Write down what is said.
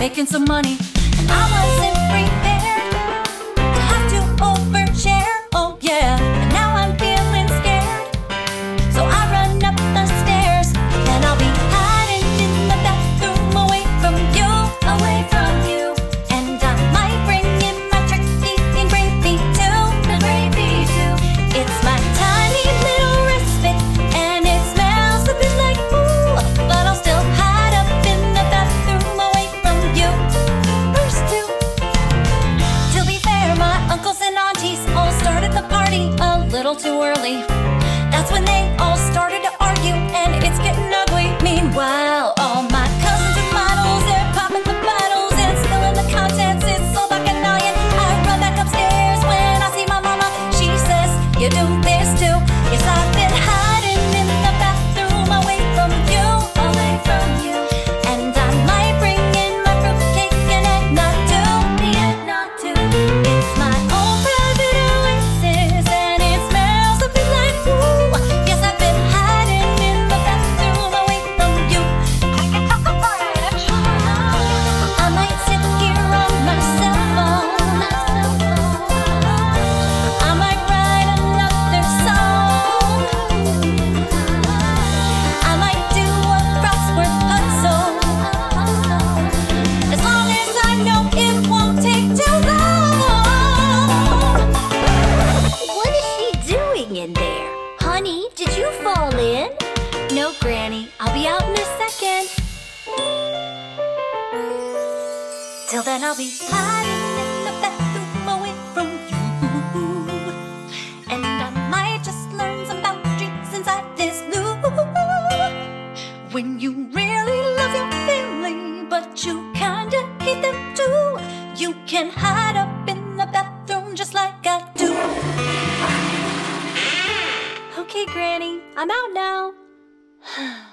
making some money. And I was too early. That's when they all Honey, did you fall in? No, Granny, I'll be out in a second. Till then, I'll be hiding in the bathroom away from you. And I might just learn some boundaries inside this loo. When you really love your family, but you kinda hate them too, you can hide up in the bathroom just like I do. Okay, Granny, I'm out now.